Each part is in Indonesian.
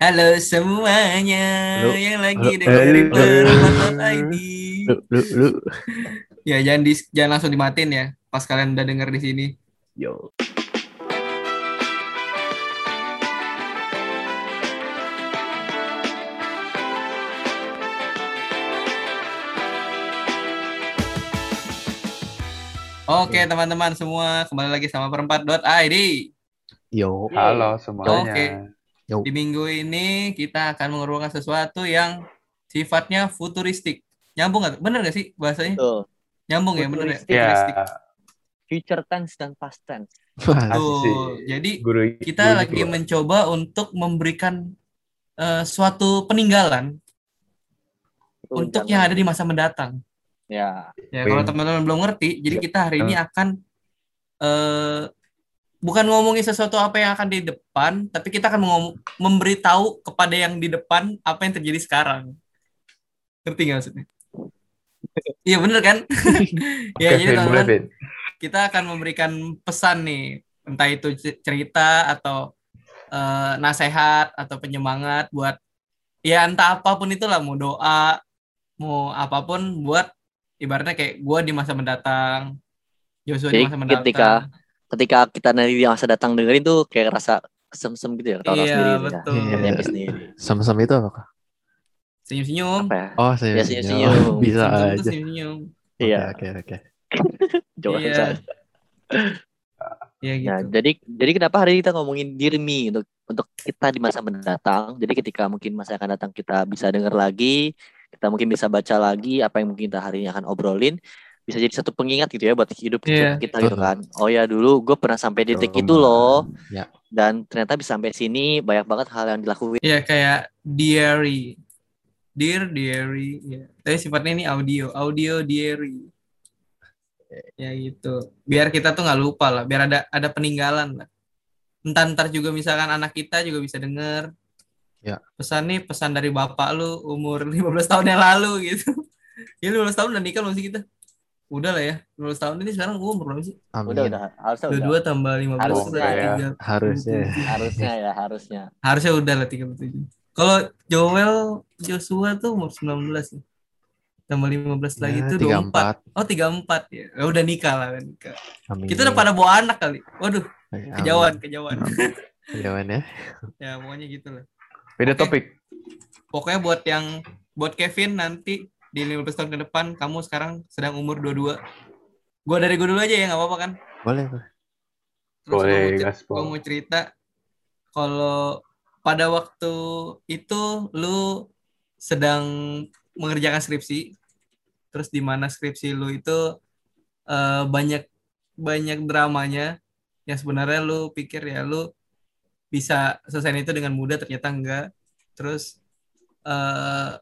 Halo semuanya Halo. yang lagi Halo. dengerin Halo. Perempuan.id. Lu, lu, lu. Ya jangan di, jangan langsung dimatiin ya pas kalian udah denger di sini. Yo. Oke teman-teman semua kembali lagi sama perempat.id. Yo. Halo semuanya. Oke. Yo. Di minggu ini kita akan mengeluarkan sesuatu yang sifatnya futuristik. Nyambung nggak? Bener nggak sih bahasanya? Tuh, Nyambung ya bener ya? Futuristik. Ya, future tense dan past tense. Tuh, jadi guru kita guru lagi mencoba untuk memberikan eh, suatu peninggalan Tuh, untuk yang ada di masa mendatang. Ya, Ya, kalau teman-teman belum ngerti, jadi Ya. kita hari ini akan eh bukan ngomongin sesuatu apa yang akan di depan, tapi kita akan mengom- memberitahu kepada yang di depan apa yang terjadi sekarang. Ngerti nggak maksudnya? Iya bener kan? ya, jadi teman-teman kita akan memberikan pesan nih, entah itu cerita atau eh, nasihat atau penyemangat buat ya entah apa pun itulah mau doa, mau apa pun buat ibaratnya kayak gua di masa mendatang, Joshua di Jadi masa mendatang. ketika- ketika kita nanti di masa datang dengerin tuh kayak rasa kesem-sem gitu ya, ketawa Iya, sendiri gitu ya. betul. Iya. Nyampe sendiri. Sem-sem itu apa? Senyum-senyum. Apa ya? Oh, saya Ya, senyum-senyum. Bisa Senyum aja. senyum-senyum. Iya, Oke, oke, Iya. saya. Ya gitu. Nah, jadi jadi kenapa hari ini kita ngomongin dirmi untuk untuk kita di masa mendatang. Jadi ketika mungkin masa akan datang kita bisa dengar lagi, kita mungkin bisa baca lagi apa yang mungkin kita hari ini akan obrolin, bisa jadi satu pengingat gitu ya buat hidup Iya. kita gitu kan. Oh ya dulu gue pernah sampai di titik itu loh. Ya. Dan ternyata bisa sampai sini banyak banget hal yang dilakuin. Iya kayak diary. Dear diary. Ya. Tapi sifatnya ini audio, audio diary. Ya gitu. Biar kita tuh nggak lupa lah, biar ada ada peninggalan lah. Entar ntar juga misalkan anak kita juga bisa denger. Ya. Pesan nih pesan dari bapak lu umur 15 tahun yang lalu gitu. Ya 15 tahun udah nikah belum sih kita? Udah lah ya. 15 tahun ini sekarang umur berapa sih? Amin. Udah udah harusnya udah. 22 tambah 15 itu Harusnya berarti ya. tiga- Harusnya. Harusnya ya, harusnya. Harusnya udah lah 37. Kalau Joel Joshua tuh umur 19 ya. Tambah 15 lagi Ya, tuh 24. 34. Oh 34 ya. Ya udah nikah lah kan nikah. Amin. Kita udah pada bawa anak kali. Waduh, Amin. kejauhan, kejauhan. Kejauhan ya. ya pokoknya gitu lah. Beda Oke. topik. Pokoknya buat yang buat Kevin nanti di 15 tahun ke depan kamu sekarang sedang umur 22. Gua dari gue dulu aja ya nggak apa-apa kan? Boleh, boleh. Terus Boleh, gua mau cerita kalau pada waktu itu lu sedang mengerjakan skripsi, terus di mana skripsi lu itu eh, banyak banyak dramanya yang sebenarnya lu pikir ya lu bisa selesai itu dengan mudah ternyata enggak. Terus eh,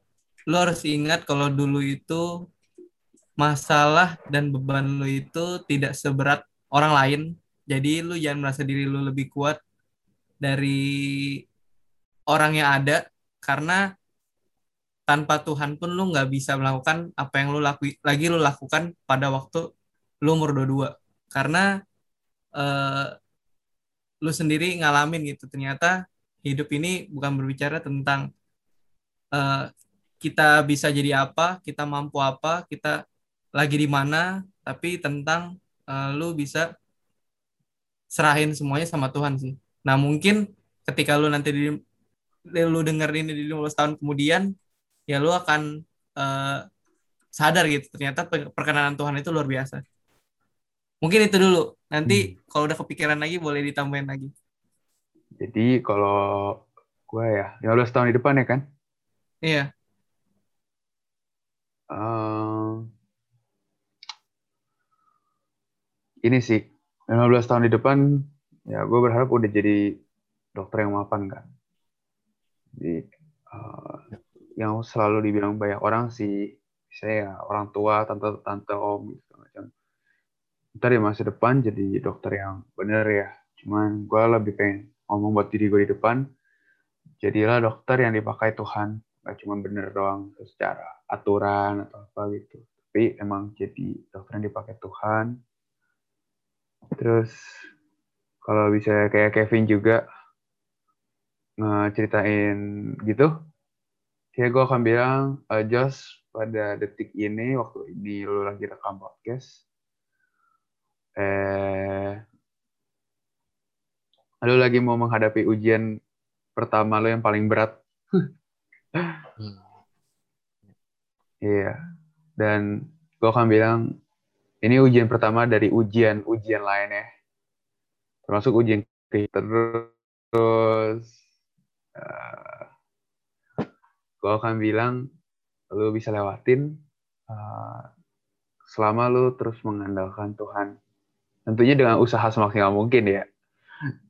lu harus ingat kalau dulu itu masalah dan beban lu itu tidak seberat orang lain. Jadi lu jangan merasa diri lu lebih kuat dari orang yang ada karena tanpa Tuhan pun lu nggak bisa melakukan apa yang lu laku lagi lu lakukan pada waktu lu umur 22 karena eh, lu sendiri ngalamin gitu. Ternyata hidup ini bukan berbicara tentang eh, kita bisa jadi apa kita mampu apa kita lagi di mana tapi tentang eh, lu bisa serahin semuanya sama Tuhan sih. Nah mungkin ketika lu nanti di, lu denger ini di 15 tahun kemudian, ya lu akan eh, sadar gitu. Ternyata pe- perkenanan Tuhan itu luar biasa. Mungkin itu dulu. Nanti kalau udah kepikiran lagi boleh ditambahin lagi. Jadi kalau gue ya 15 tahun di depan ya kan. Iya. Eh, ini sih 15 tahun di depan ya gue berharap udah jadi dokter yang mapan kan. Jadi eh, yang selalu dibilang banyak orang sih saya orang tua tante tante om gitu macam. Ntar di masa depan jadi dokter yang bener ya. Cuman gue lebih pengen ngomong buat diri gue di depan. Jadilah dokter yang dipakai Tuhan. Gak cuma bener doang secara aturan atau apa gitu. Tapi emang jadi dokter yang dipakai Tuhan. Terus kalau bisa kayak Kevin juga ngeceritain gitu, kayak gue akan bilang, uh, Josh, pada detik ini, waktu ini lu lagi rekam podcast, eh, lu lagi mau menghadapi ujian pertama lu yang paling berat. Hmm. Iya. Dan gue akan bilang, ini ujian pertama dari ujian-ujian lainnya. Termasuk ujian kehidupan. Terus, uh, gue akan bilang, lu bisa lewatin uh, selama lu terus mengandalkan Tuhan. Tentunya dengan usaha semaksimal mungkin ya.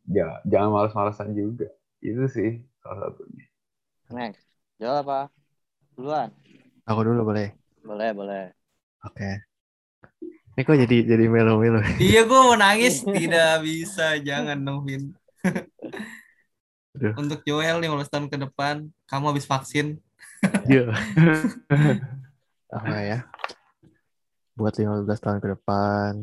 Ja- Jangan malas-malasan juga. Itu sih salah satunya. Next. Jawab apa? Duluan. Aku dulu boleh. Boleh, boleh. Oke. Ini kok jadi jadi melo-melo. Iya gue mau nangis tidak bisa jangan dong Vin. Untuk Joel 15 tahun ke depan kamu habis vaksin. Iya. Apa ya? Buat 15 tahun ke depan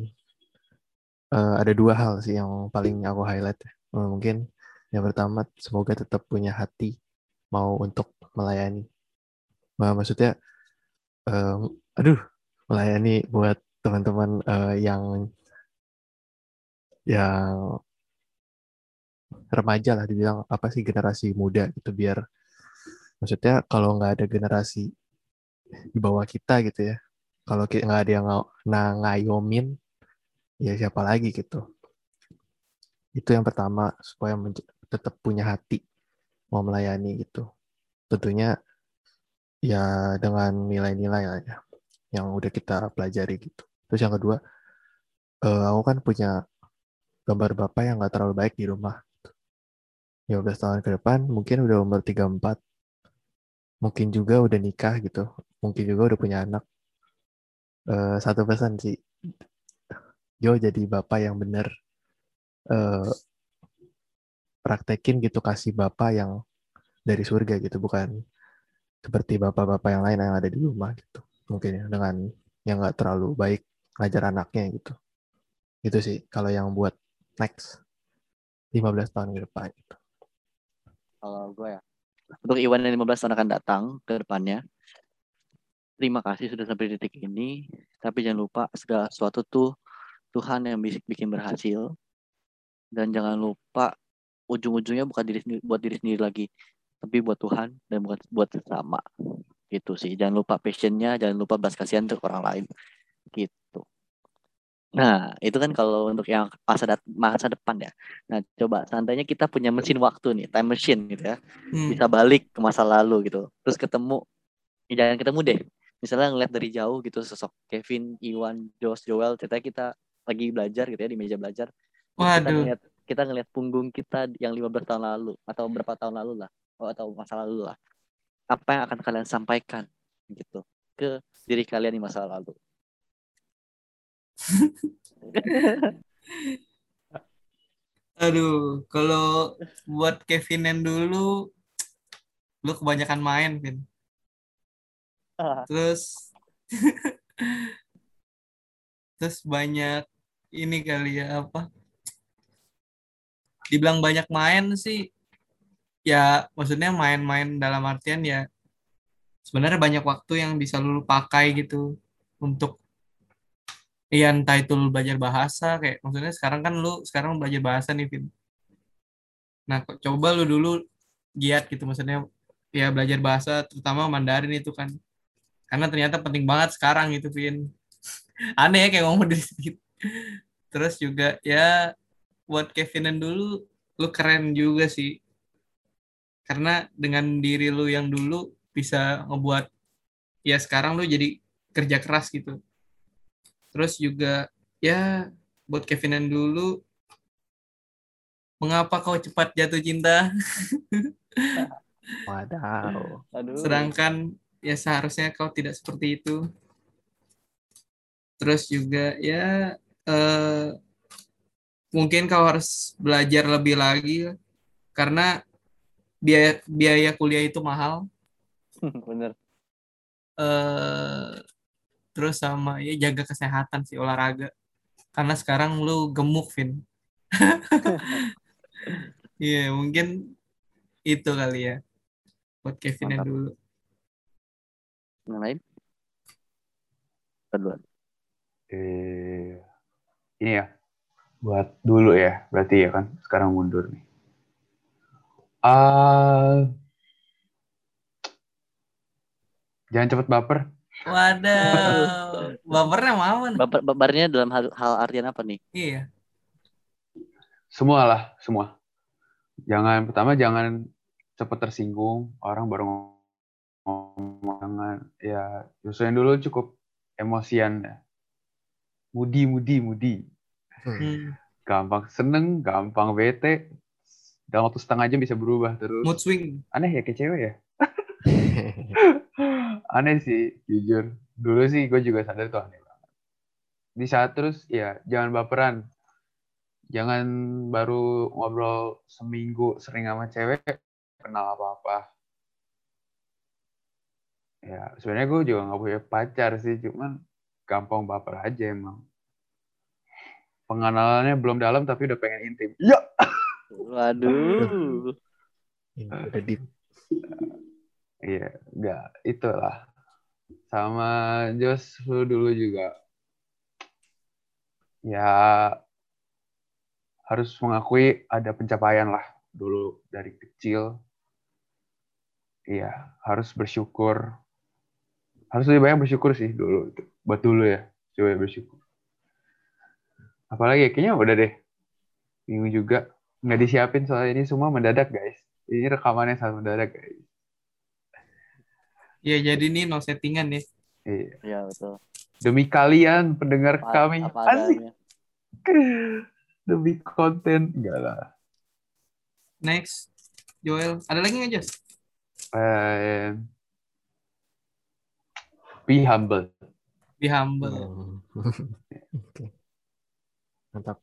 eh, ada dua hal sih yang paling aku highlight. Mungkin yang pertama semoga tetap punya hati mau untuk melayani. Nah, maksudnya eh, aduh melayani buat teman-teman eh, yang yang remaja lah dibilang apa sih generasi muda gitu biar maksudnya kalau nggak ada generasi di bawah kita gitu ya kalau nggak ada yang nga- nah, ngayomin ya siapa lagi gitu itu yang pertama supaya tetap punya hati mau melayani gitu tentunya ya dengan nilai-nilai lah ya yang udah kita pelajari gitu. Terus yang kedua eh, aku kan punya gambar bapak yang nggak terlalu baik di rumah 15 tahun ke depan mungkin udah umur 34 mungkin juga udah nikah gitu. Mungkin juga udah punya anak. Eh, satu pesan sih. Jo jadi bapak yang bener. Eh, praktekin gitu kasih bapak yang dari surga gitu bukan seperti bapak-bapak yang lain yang ada di rumah gitu mungkin ya dengan yang nggak terlalu baik ngajar anaknya gitu itu sih kalau yang buat next 15 tahun ke depan gitu. Kalau gue ya. Untuk Iwan yang 15 tahun akan datang ke depannya. Terima kasih sudah sampai di titik ini. Tapi jangan lupa segala sesuatu tuh Tuhan yang bikin berhasil. Dan jangan lupa ujung-ujungnya bukan diri buat diri sendiri lagi. Tapi buat Tuhan dan buat buat sesama. Gitu sih. Jangan lupa passionnya, jangan lupa belas kasihan untuk orang lain. Gitu. Nah, itu kan kalau untuk yang masa dat- masa depan ya. Nah, coba seandainya kita punya mesin waktu nih, time machine gitu ya Hmm. bisa balik ke masa lalu gitu terus ketemu ya jangan ketemu deh misalnya ngeliat dari jauh gitu sosok Kevin Iwan Josh Joel ceritanya kita lagi belajar gitu ya di meja belajar Terus kita Waduh. ngeliat kita ngeliat punggung kita yang 15 tahun lalu atau berapa tahun lalu lah atau masa lalu lah apa yang akan kalian sampaikan gitu ke diri kalian di masa lalu Aduh, kalau buat Kevin yang dulu, lu kebanyakan main, Vin. Terus, terus banyak ini kali ya apa? Dibilang banyak main sih, ya maksudnya main-main dalam artian ya sebenarnya banyak waktu yang bisa lu pakai gitu untuk ya entah itu lu belajar bahasa kayak maksudnya sekarang kan lu sekarang belajar bahasa nih Vin. Nah, kok- coba lu dulu giat gitu maksudnya ya belajar bahasa terutama Mandarin itu kan. Karena ternyata penting banget sekarang gitu Vin. Aneh ya kayak ngomong di sini. Terus juga ya buat Kevinan dulu lu keren juga sih. Karena dengan diri lu yang dulu bisa ngebuat ya sekarang lu jadi kerja keras gitu. Terus juga ya buat Kevinan dulu mengapa kau cepat jatuh cinta Wadaw. aduh sedangkan ya seharusnya kau tidak seperti itu. Terus juga ya eh, mungkin kau harus belajar lebih lagi karena biaya biaya kuliah itu mahal. bener eh terus sama ya jaga kesehatan sih olahraga karena sekarang lu gemuk Vin iya mungkin itu kali ya. Buat Kevin yang dulu. Yang lain? Kedua. Eh, ini ya, buat dulu ya, berarti ya kan, sekarang mundur nih. Ah, jangan cepet baper. Waduh. Bapernya mau. Baper, bapernya dalam hal, hal artian apa nih? Iya. Semua lah, semua. Jangan pertama jangan cepet tersinggung orang baru ngomong jangan ya sesuaiin dulu cukup emosian ya. Mudi, mudi, mudi. Hmm. Gampang seneng, gampang bete. Dalam waktu setengah jam bisa berubah terus. Mood swing. Aneh ya kayak cewek ya. aneh sih jujur. Dulu sih gue juga sadar tuh aneh banget. Di saat terus ya jangan baperan. Jangan baru ngobrol seminggu sering sama cewek kenal apa apa ya sebenarnya gue juga nggak punya pacar sih cuman gampang baper aja emang. Pengenalannya belum dalam tapi udah pengen intim. Ya Waduh. Ini udah deep. Iya, enggak, itulah. Sama Jos lu dulu juga. Ya harus mengakui ada pencapaian lah dulu dari kecil. Iya, harus bersyukur. Harus lebih banyak bersyukur sih dulu itu. Buat dulu ya, coba bersyukur. Apalagi ya, kayaknya udah deh. Bingung juga. Nggak disiapin soalnya ini semua mendadak guys. Ini rekamannya sangat mendadak guys. Ya jadi ini no settingan ya. Iya. Ya betul. Demi kalian pendengar Apa, kami. apa Asik. adanya. Demi konten. Enggak lah. Next. Joel. Ada lagi nggak Jos? Eh, be humble. Be humble. Hmm. Oke. Mantap.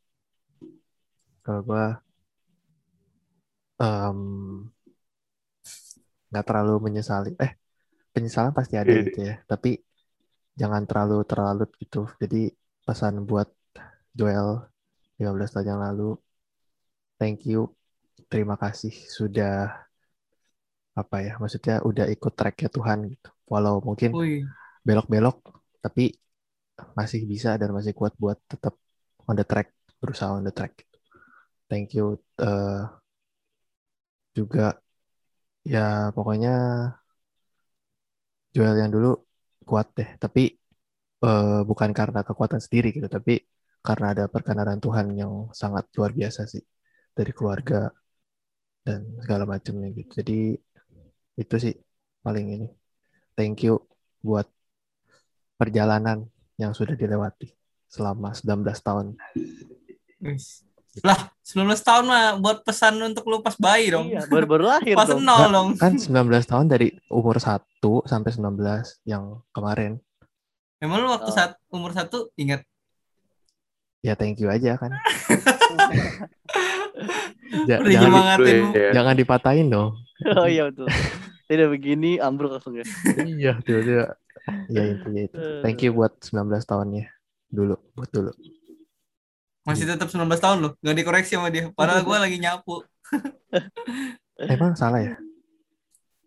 Kalau gua nggak terlalu menyesali. Eh, penyesalan pasti ada Iya. gitu ya. Tapi jangan terlalu terlalu gitu. Jadi pesan buat Joel 15 tahun yang lalu, thank you, terima kasih sudah apa ya? Maksudnya udah ikut tracknya Tuhan gitu. Walau mungkin belok-belok tapi masih bisa dan masih kuat buat tetap on the track berusaha on the track thank you eh, juga ya pokoknya Joel yang dulu kuat deh. Tapi eh, bukan karena kekuatan sendiri gitu tapi karena ada perkenanan Tuhan yang sangat luar biasa sih dari keluarga dan segala macamnya gitu. Jadi itu sih paling ini. Thank you buat perjalanan yang sudah dilewati selama 19 tahun. Lah, 19 tahun mah buat pesan untuk lu pas bayi dong. Iya, baru-baru lahir Pas dong. nol dong. Kan 19 tahun dari umur 1 sampai 19 yang kemarin. Emang lu waktu Oh. saat umur satu ingat Ya thank you aja kan. Ja- udah jangan, di- nyemangatin lu. ya. jangan dipatahin dong. Oh iya betul. Tidak begini ambruk langsung ya. iya, tiba-tiba. Ya intinya itu. Thank you buat 19 tahunnya dulu, buat dulu. Masih tetap 19 tahun loh. Gak dikoreksi sama dia. Padahal gue lagi nyapu. Emang salah ya?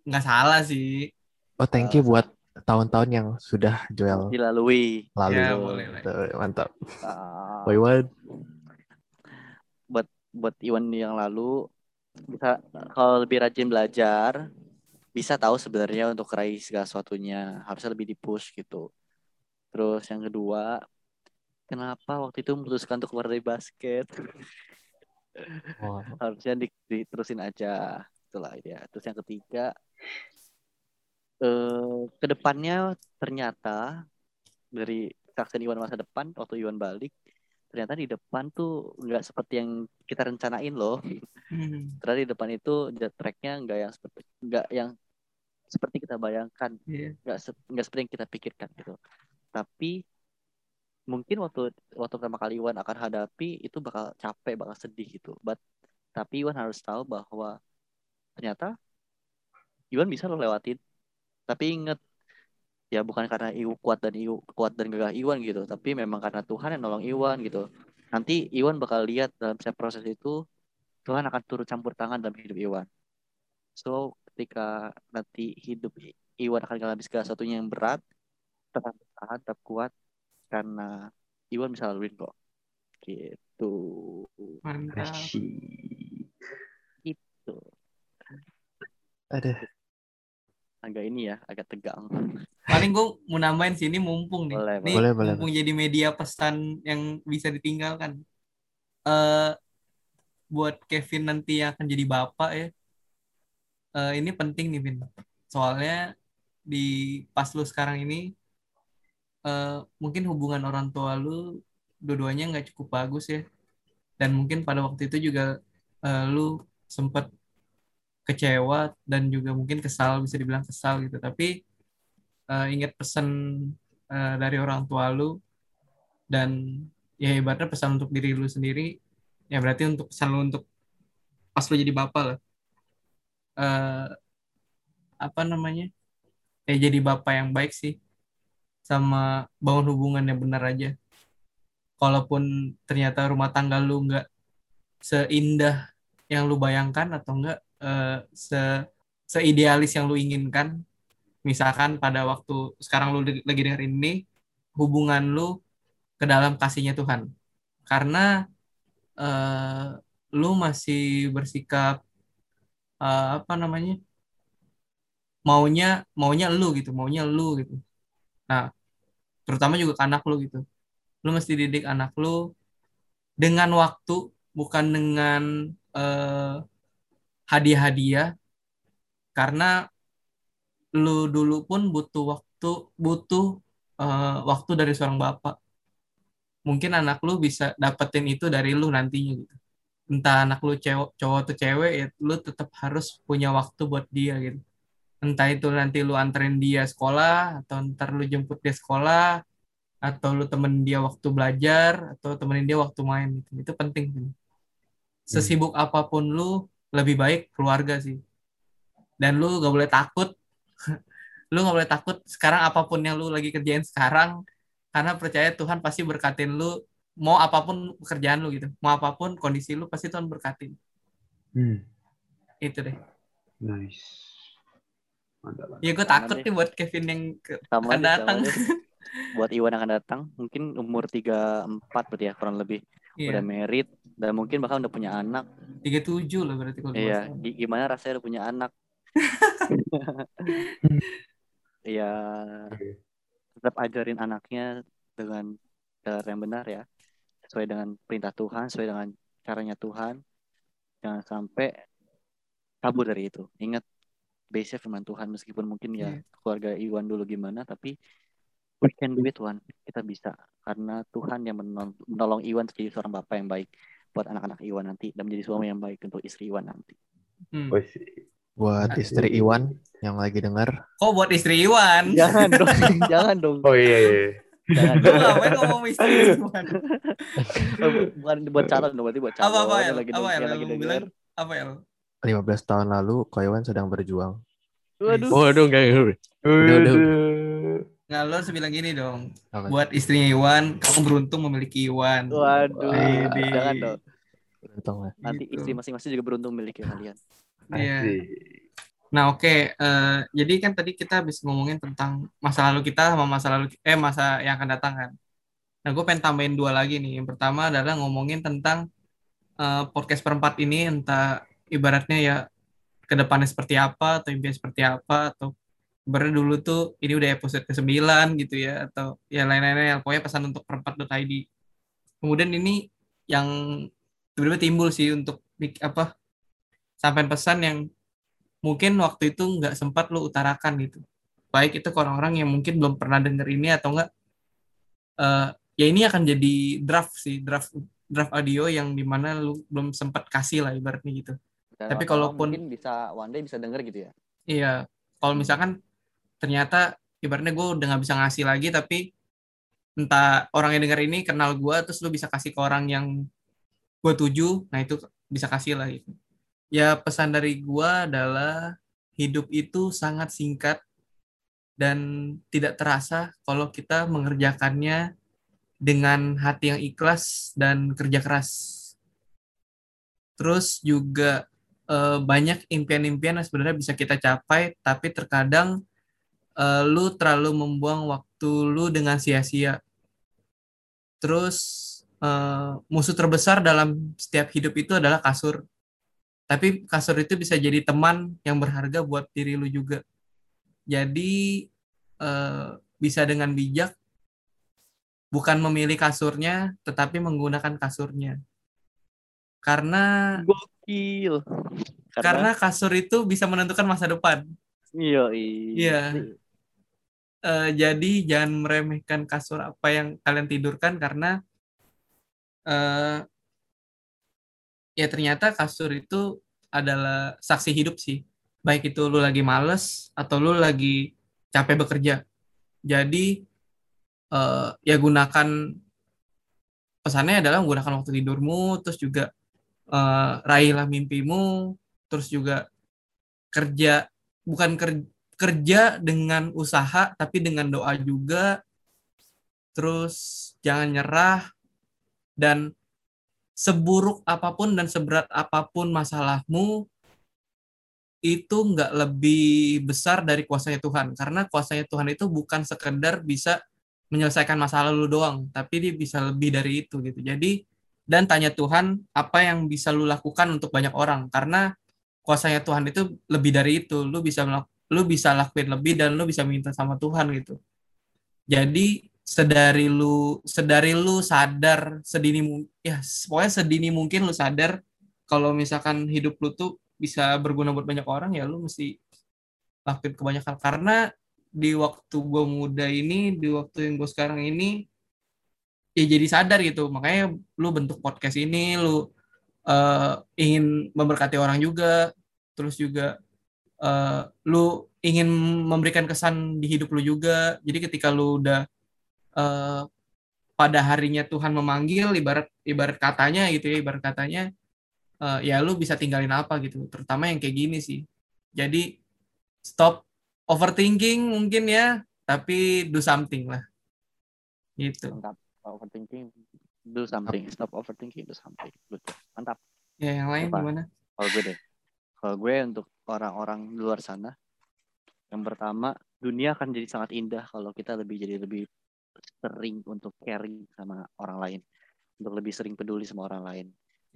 Nggak salah sih. Oh, thank you buat tahun-tahun yang sudah Joel Dilalui. lalu. Ya, boleh. Tuh, Mantap. Ah, Boy Wan. buat Iwan yang lalu bisa kalau lebih rajin belajar bisa tahu sebenarnya untuk raih segala sesuatunya harusnya lebih dipush gitu. Terus yang kedua, kenapa waktu itu memutuskan untuk keluar dari basket? Oh, harusnya di- diterusin aja itulah ya terus yang ketiga eh ke depannya ternyata dari kesaksian Iwan masa depan waktu Iwan balik ternyata di depan tuh nggak seperti yang kita rencanain loh Hmm. ternyata di depan itu tracknya nggak yang seperti nggak yang seperti kita bayangkan Iya. nggak se- nggak seperti yang kita pikirkan gitu tapi mungkin waktu waktu pertama kali Iwan akan hadapi itu bakal capek bakal sedih gitu. But tapi Iwan harus tahu bahwa ternyata Iwan bisa lo lewatin. Tapi inget ya bukan karena Iwan kuat dan Iwan kuat dan gagah Iwan gitu tapi memang karena Tuhan yang nolong Iwan gitu. Nanti Iwan bakal lihat dalam setiap proses itu Tuhan akan turut campur tangan dalam hidup Iwan. So ketika nanti hidup Iwan akan mengalami segala sesuatunya yang berat, tetap tahan, tetap kuat karena Iwan bisa laluin kok. Gitu. Mantap. Gitu. Ada. Agak ini ya, agak tegang. Paling gue mau nambahin sini mumpung nih. Boleh, Nih, boleh. Boleh, mumpung jadi media pesan yang bisa ditinggalkan. Eh buat Kevin nanti yang akan jadi bapak ya. eh, ini penting nih, Vin. Soalnya di pas lu sekarang ini eh, mungkin hubungan orang tua lu dua-duanya nggak cukup bagus ya. Dan mungkin pada waktu itu juga eh, lu sempat kecewa dan juga mungkin kesal bisa dibilang kesal gitu. Tapi eh, ingat pesan eh, dari orang tua lu dan ya ibaratnya pesan untuk diri lu sendiri ya berarti untuk pesan lu untuk pas lu jadi bapak lah Eh, apa namanya ya jadi bapak yang baik sih sama bangun hubungan yang benar aja. Kalaupun ternyata rumah tangga lu nggak seindah yang lu bayangkan atau enggak eh, se seidealis yang lu inginkan misalkan pada waktu sekarang lu lagi dengerin ini hubungan lu ke dalam kasihnya Tuhan. Karena eh, lu masih bersikap eh, apa namanya maunya maunya lu gitu maunya lu gitu nah terutama juga ke anak lu gitu. Lu mesti didik anak lu dengan waktu bukan dengan eh, hadiah-hadiah. Karena lu dulu pun butuh waktu butuh eh, waktu dari seorang bapak. Mungkin anak lu bisa dapetin itu dari lu nantinya gitu. Entah anak lu cewek cowok atau cewek ya lu tetap harus punya waktu buat dia gitu entah itu nanti lu anterin dia sekolah atau ntar lu jemput dia sekolah atau lu temenin dia waktu belajar atau temenin dia waktu main gitu. itu penting gitu. sesibuk apa pun lu lebih baik keluarga sih dan lu gak boleh takut lu gak boleh takut sekarang apa pun yang lu lagi kerjain sekarang karena percaya Tuhan pasti berkatin lu mau apa pun pekerjaan lu gitu mau apa pun kondisi lu pasti Tuhan berkatin Hmm. itu deh Nice. Mantap. mantap. ya gue takut nih buat Kevin yang ke- Sama akan deh, datang. Buat Iwan yang akan datang, mungkin umur 34 berarti ya kurang lebih. Udah iya merit dan mungkin bahkan udah punya anak. tiga tujuh lah berarti kalau Iya, gimana rasanya udah punya anak? Iya, tetap ajarin anaknya dengan cara yang benar ya. Sesuai dengan perintah Tuhan, sesuai dengan caranya Tuhan. Jangan sampai kabur dari itu. Ingat base firman Tuhan meskipun mungkin ya Iya. keluarga Iwan dulu gimana tapi we can do it Tuhan. Kita bisa karena Tuhan yang menolong, Iwan untuk jadi seorang bapak yang baik buat anak-anak Iwan nanti dan menjadi suami yang baik untuk istri Iwan nanti. Hmm. Buat Nah, istri Iwan yang lagi dengar, kok buat istri Iwan Jangan dong, jangan dong. Oh iya iya. iya. Jangan dong. ngapain ngomong istri Iwan Oh, bukan buat calon dong, berarti buat calon apa apa ya yang lagi apa ya lagi bilang denger. apa ya 15 tahun lalu Ko Iwan sedang berjuang. Waduh. Waduh, enggak. Waduh. lu harus bilang gini dong Apa? buat istrinya Iwan kamu beruntung memiliki Iwan Waduh, Widih. jangan dong. Beruntung lah. Nanti Gitu. istri masing-masing juga beruntung memiliki kalian. Iya. Asik. Nah oke, Eh, jadi kan tadi kita habis ngomongin tentang masa lalu kita sama masa lalu eh masa yang akan datang kan. Nah gue pengen tambahin dua lagi nih. Yang pertama adalah ngomongin tentang eh, podcast perempat ini entah ibaratnya ya ke depannya seperti apa atau impian seperti apa atau ibaratnya dulu tuh ini udah episode ke-9 gitu ya atau ya lain-lainnya pokoknya pesan untuk perempat.id. Kemudian ini yang tiba-tiba timbul sih untuk apa sampai pesan yang mungkin waktu itu nggak sempat lu utarakan gitu. Baik itu ke orang-orang yang mungkin belum pernah denger ini atau enggak eh ya ini akan jadi draft sih, draft draft audio yang di mana lu belum sempat kasih lah ibaratnya gitu. Dan Tapi kalaupun- mungkin bisa one day bisa denger gitu ya. Iya, kalau misalkan ternyata ibaratnya gue udah nggak bisa ngasih lagi tapi entah orang yang denger ini kenal gue terus lu bisa kasih ke orang yang gue tuju, nah itu bisa kasih lah gitu. Ya pesan dari gue adalah hidup itu sangat singkat dan tidak terasa kalau kita mengerjakannya dengan hati yang ikhlas dan kerja keras. Terus juga eh, banyak impian-impian yang sebenarnya bisa kita capai, tapi terkadang eh, lu terlalu membuang waktu lu dengan sia-sia. Terus eh, musuh terbesar dalam setiap hidup itu adalah kasur. Tapi kasur itu bisa jadi teman yang berharga buat diri lu juga. Jadi eh, bisa dengan bijak bukan memilih kasurnya, tetapi menggunakan kasurnya. Karena Gokil. karena kasur itu bisa menentukan masa depan. iya Iya. Eh, jadi jangan meremehkan kasur apa yang kalian tidurkan karena eh, ya ternyata kasur itu adalah saksi hidup sih. Baik itu lu lagi males atau lu lagi capek bekerja. Jadi eh, ya gunakan pesannya adalah menggunakan waktu tidurmu, terus juga eh, raihlah mimpimu, terus juga kerja bukan kerja kerja dengan usaha tapi dengan doa juga. Terus jangan nyerah dan seburuk apa pun dan seberat apa pun masalahmu itu nggak lebih besar dari kuasanya Tuhan. Karena kuasanya Tuhan itu bukan sekedar bisa menyelesaikan masalah lu doang tapi dia bisa lebih dari itu gitu. Jadi dan tanya Tuhan apa yang bisa lu lakukan untuk banyak orang. Karena kuasanya Tuhan itu lebih dari itu. Lu bisa lu bisa lakuin lebih dan lu bisa minta sama Tuhan gitu. Jadi sedari lu sedari lu sadar sedini ya pokoknya sedini mungkin lu sadar kalau misalkan hidup lu tuh bisa berguna buat banyak orang ya lu mesti lakuin kebanyakan. Karena di waktu gue muda ini di waktu yang gue sekarang ini ya jadi sadar gitu makanya lu bentuk podcast ini lu uh, ingin memberkati orang juga terus juga uh, lu ingin memberikan kesan di hidup lu juga. Jadi ketika lu udah uh, pada harinya Tuhan memanggil, ibarat ibarat katanya gitu ya, ibarat katanya uh, ya lu bisa tinggalin apa gitu. Terutama yang kayak gini sih. Jadi stop overthinking mungkin ya, tapi do something lah. Gitu. Mantap. Overthinking, do something. Stop overthinking, do something. Good. Mantap. Ya yang lain Apa? gimana? Kalau gue deh. Kalau gue untuk orang-orang di luar sana, yang pertama, dunia akan jadi sangat indah kalau kita lebih jadi lebih sering untuk caring sama orang lain, untuk lebih sering peduli sama orang lain.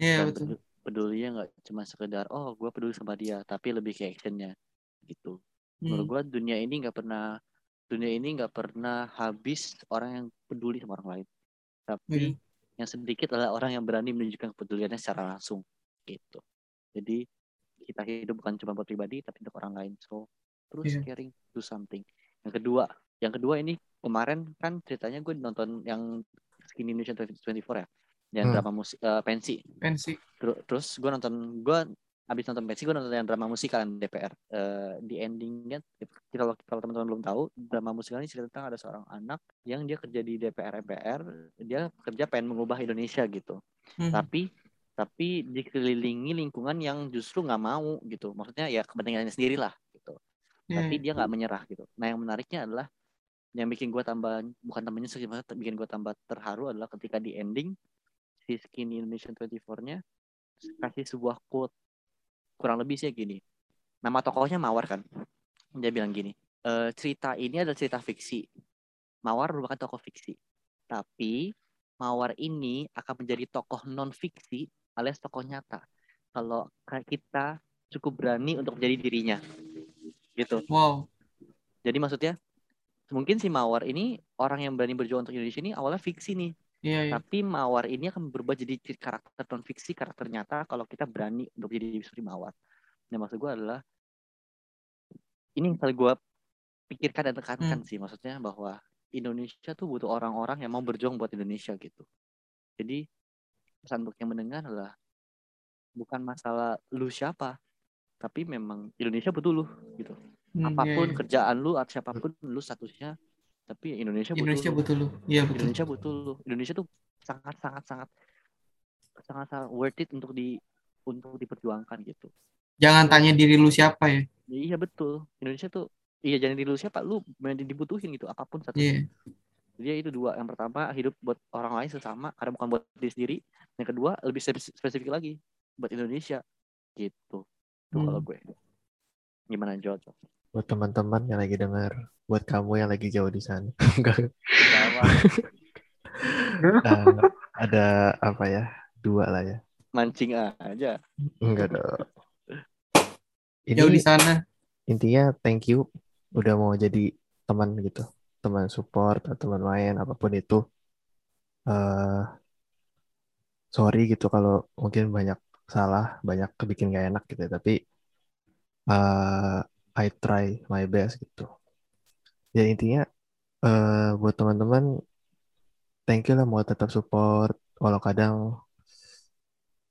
Iya Dan betul. pedu- pedulinya nggak cuma sekedar oh gue peduli sama dia, tapi lebih ke actionnya gitu. Menurut Hmm. gue dunia ini nggak pernah dunia ini nggak pernah habis orang yang peduli sama orang lain. Tapi yang sedikit adalah orang yang berani menunjukkan kepeduliannya secara langsung gitu. Jadi kita hidup bukan cuma buat pribadi tapi untuk orang lain. So terus Iya. caring do something. Yang kedua, yang kedua ini kemarin kan ceritanya gue nonton yang Skinny Indonesia 24 ya, yang Hmm. drama musik eh, pensi. Pensi. Ter- Terus gue nonton gue abis nonton pensi gue nonton yang drama musikal yang DPR. Eh, di endingnya kalau kalau teman-teman belum tahu drama musikal ini cerita tentang ada seorang anak yang dia kerja di DPR MPR dia kerja pengen mengubah Indonesia gitu. Hmm. tapi tapi dikelilingi lingkungan yang justru nggak mau gitu. Maksudnya ya kepentingannya sendiri lah gitu. Iya, tapi dia nggak menyerah gitu. Nah yang menariknya adalah yang bikin gue tambah bukan tambah maksudnya bikin gue tambah terharu adalah ketika di ending si Skinny Indonesian 24-nya kasih sebuah quote kurang lebih sih gini. Nama tokohnya Mawar kan. Dia bilang gini "E, cerita ini adalah cerita fiksi. Mawar merupakan tokoh fiksi. Tapi Mawar ini akan menjadi tokoh non fiksi alias tokoh nyata kalau kita cukup berani untuk menjadi dirinya. Gitu. Wow. jadi maksudnya mungkin si Mawar ini orang yang berani berjuang untuk Indonesia ini awalnya fiksi nih Iya, iya. tapi Mawar ini akan berubah jadi karakter non fiksi karakter nyata kalau kita berani untuk jadi seperti Mawar nah maksud gue adalah ini yang kali gue pikirkan dan tekankan sih maksudnya bahwa Indonesia tuh butuh orang-orang yang mau berjuang buat Indonesia gitu jadi pesan untuk yang mendengar adalah bukan masalah lu siapa tapi memang Indonesia butuh lu gitu Hmm, iya, apa pun iya. kerjaan lu atau siapa pun lu statusnya tapi Indonesia butuh Indonesia butuh lu. Iya betul. Indonesia butuh lu. Indonesia tuh sangat sangat sangat sangat sangat worth it untuk di untuk diperjuangkan gitu. Jangan tanya diri lu siapa ya. Ya, iya betul. Indonesia tuh iya jangan diri lu siapa lu dibutuhin gitu apa pun satu. Iya. Jadi itu dua. Yang pertama hidup buat orang lain sesama karena bukan buat diri sendiri. Yang kedua lebih spesifik lagi buat Indonesia gitu. Kalau Hmm. gue. Gimana Jo? Jo? Buat teman-teman yang lagi dengar, buat kamu yang lagi jauh di sana. Enggak. Eh, ada apa ya? Dua lah ya. Mancing aja. Enggak dong. Ini Jauh di sana. intinya thank you udah mau jadi teman gitu. Teman support atau teman main apa pun itu. eh sorry gitu kalau mungkin banyak salah, banyak kebikin gak enak gitu ya. Tapi eh I try my best gitu. Ya intinya eh buat teman-teman thank you lah mau tetap support. Walau kadang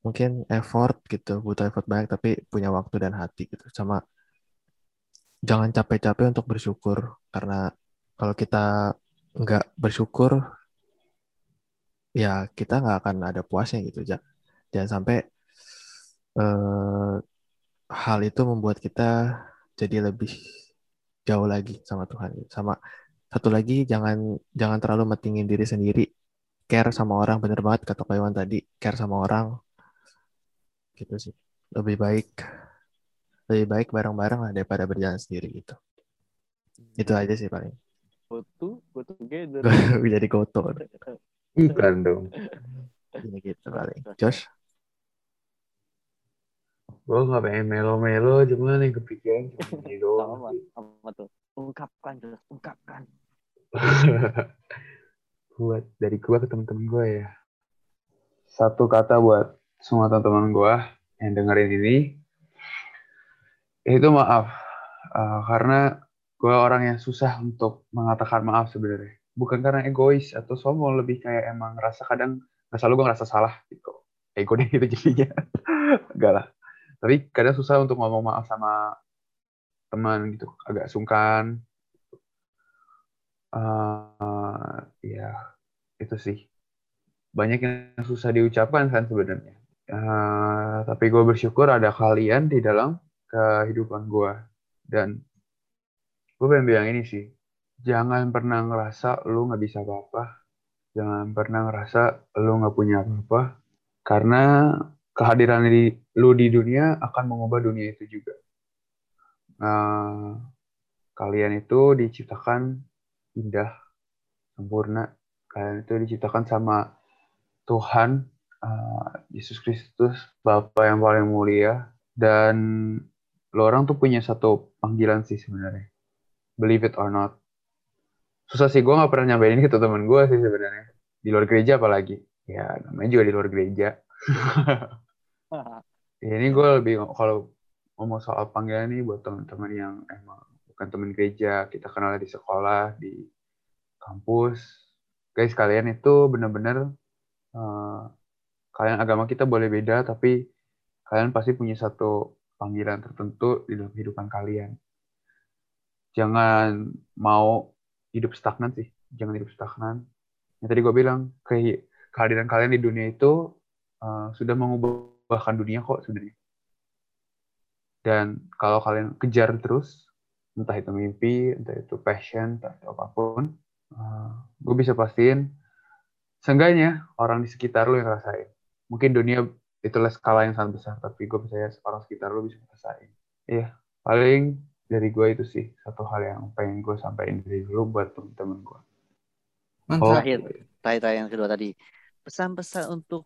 mungkin effort gitu butuh effort banyak tapi punya waktu dan hati gitu. Sama jangan capek-capek untuk bersyukur. Karena kalau kita nggak bersyukur ya kita nggak akan ada puasnya gitu Ja- jangan sampai eh, hal itu membuat kita jadi lebih jauh lagi sama Tuhan. Sama satu lagi jangan jangan terlalu mentingin diri sendiri. Care sama orang bener banget kata Pak Iwan tadi. Care sama orang. Gitu sih. Lebih baik lebih baik bareng-bareng lah daripada berjalan sendiri gitu. Itu aja sih paling. Foto, foto together. gue jadi goto. Bukan dong. Ini gitu paling. Josh Gue gak pengen melo-melo, cuman yang kepikiran cuma ini doang. Sama, sama tuh. Ungkapkan, Jo. Ungkapkan. buat dari gue ke teman-teman gue ya. Satu kata buat semua teman-teman gue yang dengerin ini. Itu maaf. Uh, karena gue orang yang susah untuk mengatakan maaf sebenarnya. Bukan karena egois atau sombong, lebih kayak emang ngerasa kadang, nggak selalu gue ngerasa salah gitu. Ego deh gitu jadinya. Enggak lah. Tapi kadang susah untuk ngomong maaf sama teman gitu. Agak sungkan. Uh, ya, itu sih banyak yang susah diucapkan kan sebenarnya uh, tapi gue bersyukur ada kalian di dalam kehidupan gue dan gue pengen bilang ini sih jangan pernah ngerasa lu nggak bisa apa-apa jangan pernah ngerasa lu nggak punya apa-apa karena kehadiran di, lu di dunia akan mengubah dunia itu juga. Uh, kalian itu diciptakan indah sempurna. Kalian itu diciptakan sama Tuhan uh, Yesus Kristus Bapa yang paling mulia. Dan lo orang tuh punya satu panggilan sih sebenarnya. Believe it or not. Susah sih gue nggak pernah nyampein ini ke teman gue sih sebenarnya. Di luar gereja apalagi. Ya namanya juga di luar gereja ini gue lebih kalau ngomong soal panggilan ini buat teman-teman yang emang bukan teman gereja kita kenal di sekolah di kampus. Guys kalian itu benar-benar uh, kalian agama kita boleh beda tapi kalian pasti punya satu panggilan tertentu di dalam kehidupan kalian. Jangan mau hidup stagnan sih jangan hidup stagnan. Yang tadi gue bilang ke kehadiran kalian di dunia itu uh, sudah mengubahkan dunia kok sebenarnya dan kalau kalian kejar terus entah itu mimpi entah itu passion entah itu apa pun uh, gue bisa pastiin seenggaknya orang di sekitar lu yang ngerasain mungkin dunia itulah skala yang sangat besar tapi gue percaya orang sekitar lu bisa ngerasain iya paling dari gue itu sih satu hal yang pengen gue sampaikan dari dulu buat temen-temen gue Mantap. Terakhir, terakhir yang kedua tadi. Pesan-pesan untuk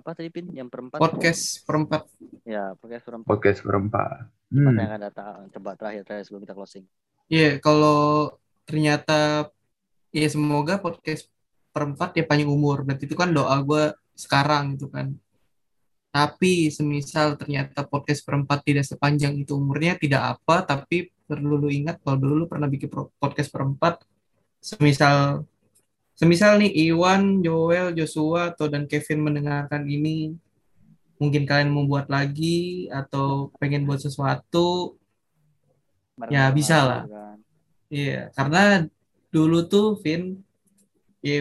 apa tadi Pin? Yang perempat? Podcast perempat. Ya, podcast perempat. podcast berempat Masa hmm. yang akan datang. Coba terakhir, terakhir sebelum kita closing. Iya, kalau ternyata ya semoga podcast perempat ya panjang umur. Berarti itu kan doa gue sekarang gitu kan. Tapi semisal ternyata podcast perempat tidak sepanjang itu umurnya tidak apa, tapi perlu lu ingat kalau dulu lu pernah bikin podcast perempat, semisal semisal nih Iwan, Joel, Joshua atau dan Kevin mendengarkan ini, mungkin kalian mau buat lagi atau pengen buat sesuatu, Ya, bisa lah. Kan. Iya, karena dulu tuh Vin, ya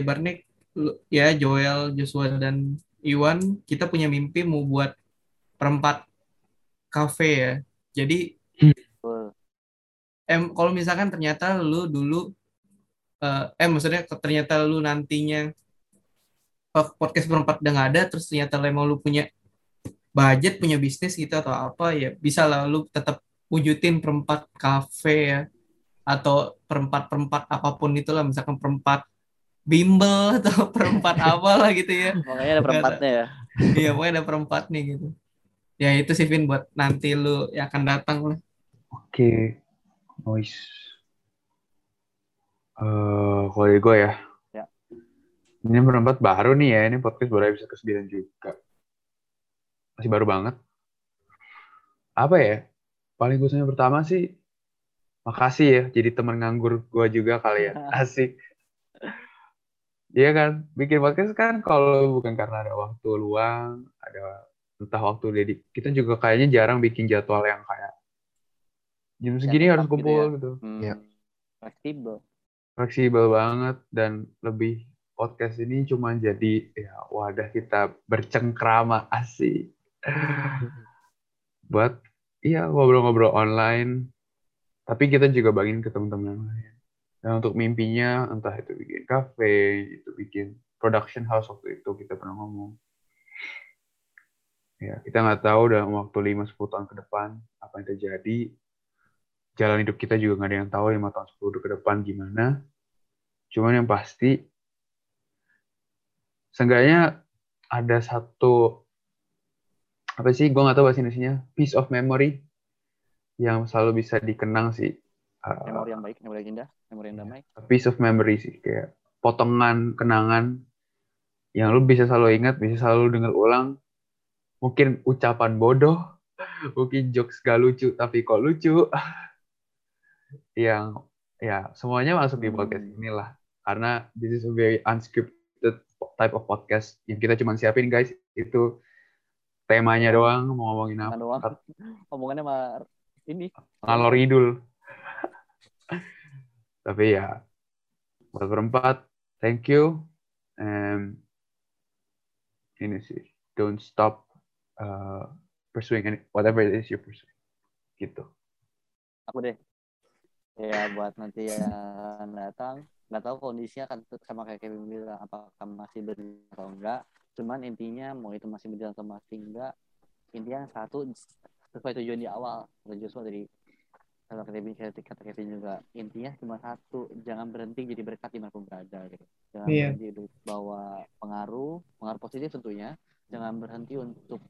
lu- ya Joel, Joshua dan Iwan, kita punya mimpi mau buat perempat cafe ya. Jadi Betul. em kalau misalkan ternyata lu dulu eh, eh maksudnya ternyata lu nantinya podcast berempat udah nggak ada terus ternyata lu emang lu punya budget punya bisnis gitu atau apa ya bisa lah lu tetap wujudin perempat kafe ya atau perempat perempat apa pun itulah misalkan perempat bimbel atau perempat apalah gitu ya Pokoknya ada perempatnya ya. iya pokoknya ada perempat nih gitu ya itu sih Vin buat nanti lu yang akan datang lah Oke, noise. Eh, kalau dari gue ya. Ya. Ini berempat baru nih ya, ini podcast baru episode ke-9 juga. Masih baru banget. Apa ya? Paling gue pertama sih, makasih ya, jadi teman nganggur gue juga kali ya. Asik. Iya kan, bikin podcast kan kalau bukan karena ada waktu luang, ada entah waktu dedi, kita juga kayaknya jarang bikin jadwal yang kayak jam segini tetap harus gitu kumpul ya. gitu. Hmm, Iya. Fleksibel. Fleksibel banget dan lebih podcast ini cuma jadi ya wadah kita bercengkrama asik. Buat iya ngobrol-ngobrol online. Tapi kita juga bagiin ke teman-teman yang lain. Dan untuk mimpinya entah itu bikin cafe itu bikin production house waktu itu kita pernah ngomong. Ya kita nggak tahu dalam waktu 5-10 tahun ke depan apa yang terjadi jalan hidup kita juga nggak ada yang tahu 5 tahun 10 tahun ke depan gimana Cuman yang pasti, seenggaknya ada satu, apa sih, gue nggak tahu bahasa Indonesia, piece of memory yang selalu bisa dikenang sih. Uh, Memori yang baik, memori yang indah, memori yang damai. a piece of memory sih, kayak potongan kenangan yang lu bisa selalu ingat, bisa selalu dengar ulang. Mungkin ucapan bodoh, mungkin jokes gak lucu tapi kok lucu. yang ya semuanya masuk di podcast Hmm. inilah karena this is a very unscripted type of podcast yang kita cuma siapin guys itu temanya doang mau ngomongin apa doang. Omongannya mah ini. ngalor idul tapi ya buat berempat thank you and ini sih don't stop uh, pursuing any, whatever it is you pursue gitu Aku deh. Ya buat nanti yang datang. Nggak tahu kondisinya kan sama kayak Kevin bilang. Apakah masih berjalan atau enggak. Cuman intinya mau itu masih berjalan atau masih enggak. Intinya satu sesuai tujuan di awal. Joshua tadi. Kalau Kevin kata Kevin juga. Intinya cuma satu. Jangan berhenti jadi berkat di mana pun berada. Gitu. Jangan Iya. berhenti bawa pengaruh. Pengaruh positif tentunya. Jangan berhenti untuk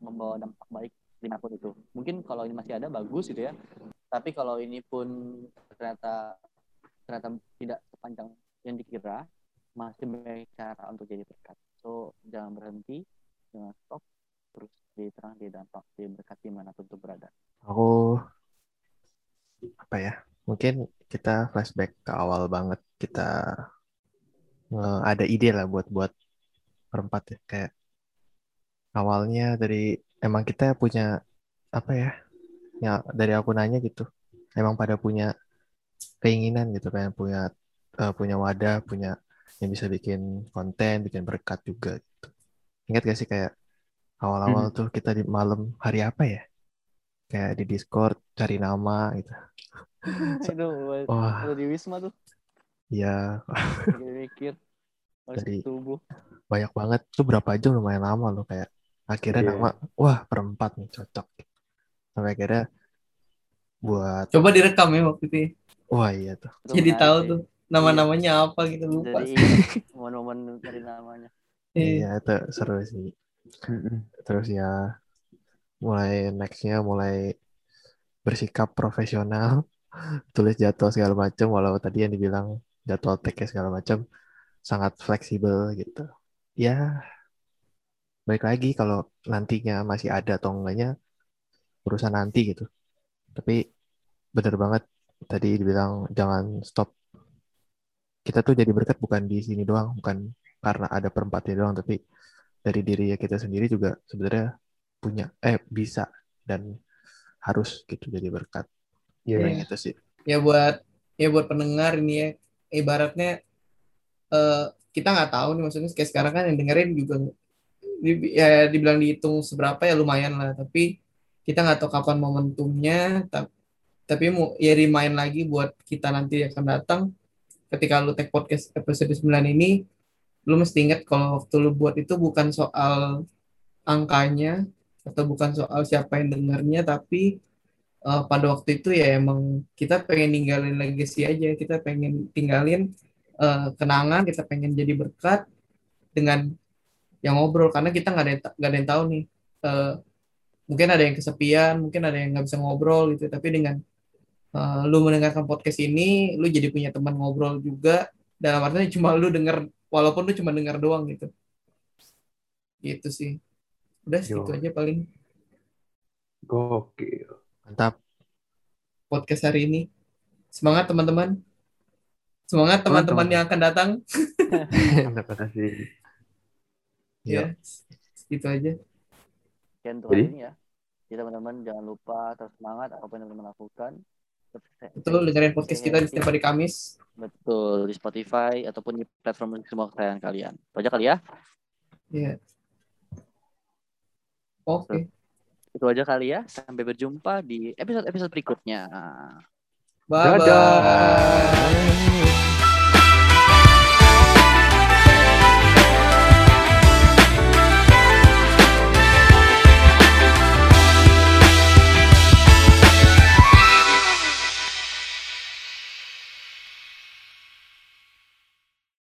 membawa dampak baik di mana pun itu. Mungkin kalau ini masih ada bagus gitu ya. Tapi kalau ini pun ternyata ternyata tidak sepanjang yang dikira, masih banyak cara untuk jadi berkat. So jangan berhenti, jangan stop, terus di terang di dampak di berkat di mana pun itu berada. Aku apa ya? Mungkin kita flashback ke awal banget kita nge- ada ide lah buat buat perempat ya kayak awalnya dari emang kita punya apa ya? Ya dari aku nanya gitu. Emang pada punya keinginan gitu kan punya eh, punya wadah, punya yang bisa bikin konten, bikin berkat juga gitu. Ingat gak sih kayak awal-awal tuh kita di malam hari apa ya? Kayak di Discord cari nama gitu. itu Wah, kalau di Wisma tuh ya mikir Dari- tubuh. banyak banget tuh berapa jam lumayan lama loh kayak akhirnya Iya. nama wah perempat nih cocok sampai akhirnya buat coba direkam ya waktu itu ya. wah iya tuh. Jadi menarik tahu tuh nama-namanya apa gitu lupa Jadi momen-momen dari namanya. Iya. iya itu seru sih. Terus ya mulai nextnya mulai bersikap profesional tulis jadwal segala macam walau tadi yang dibilang jadwal tag segala macam sangat fleksibel gitu. Ya baik lagi kalau nantinya masih ada atau enggaknya urusan nanti gitu. Tapi bener banget tadi dibilang jangan stop. Kita tuh jadi berkat bukan di sini doang bukan karena ada perempatnya doang tapi dari diri kita sendiri juga sebenarnya punya eh bisa dan harus gitu jadi berkat. Iya. Kayak gitu sih. Ya buat ya buat pendengar ini ya ibaratnya eh, kita nggak tahu nih maksudnya kayak sekarang kan yang dengerin juga di- ya dibilang dihitung seberapa ya lumayan lah tapi kita nggak tahu kapan momentumnya ta- tapi mau ya remind lagi buat kita nanti akan datang. Ketika lu take podcast episode 9 ini lu mesti ingat kalau waktu lu buat itu bukan soal angkanya atau bukan soal siapa yang dengarnya tapi uh, pada waktu itu ya emang kita pengen ninggalin legacy aja. Kita pengen tinggalin uh, kenangan kita pengen jadi berkat dengan yang ngobrol. Karena kita nggak ada nggak ada yang tahu nih uh, mungkin ada yang kesepian mungkin ada yang nggak bisa ngobrol gitu. Tapi dengan uh, lu mendengarkan podcast ini lu jadi punya teman ngobrol juga. Dalam artinya cuma lu denger walaupun lu cuma denger doang gitu. Gitu sih. Udah segitu aja paling. Gokil. Mantap. podcast hari ini. Semangat teman-teman. Semangat teman-teman teman. yang akan datang. Terima kasih. Ya gitu aja Sekian untuk Jadi? hari ini ya. Jadi teman-teman jangan lupa terus semangat apa pun yang teman lakukan. Betul dengerin podcast kita di setiap hari Kamis Betul di Spotify ataupun di platform musik semua kesayangan kalian. Itu aja kali ya. ya oke Itu aja kali ya. Sampai berjumpa di episode-episode berikutnya. bye Dadah. bye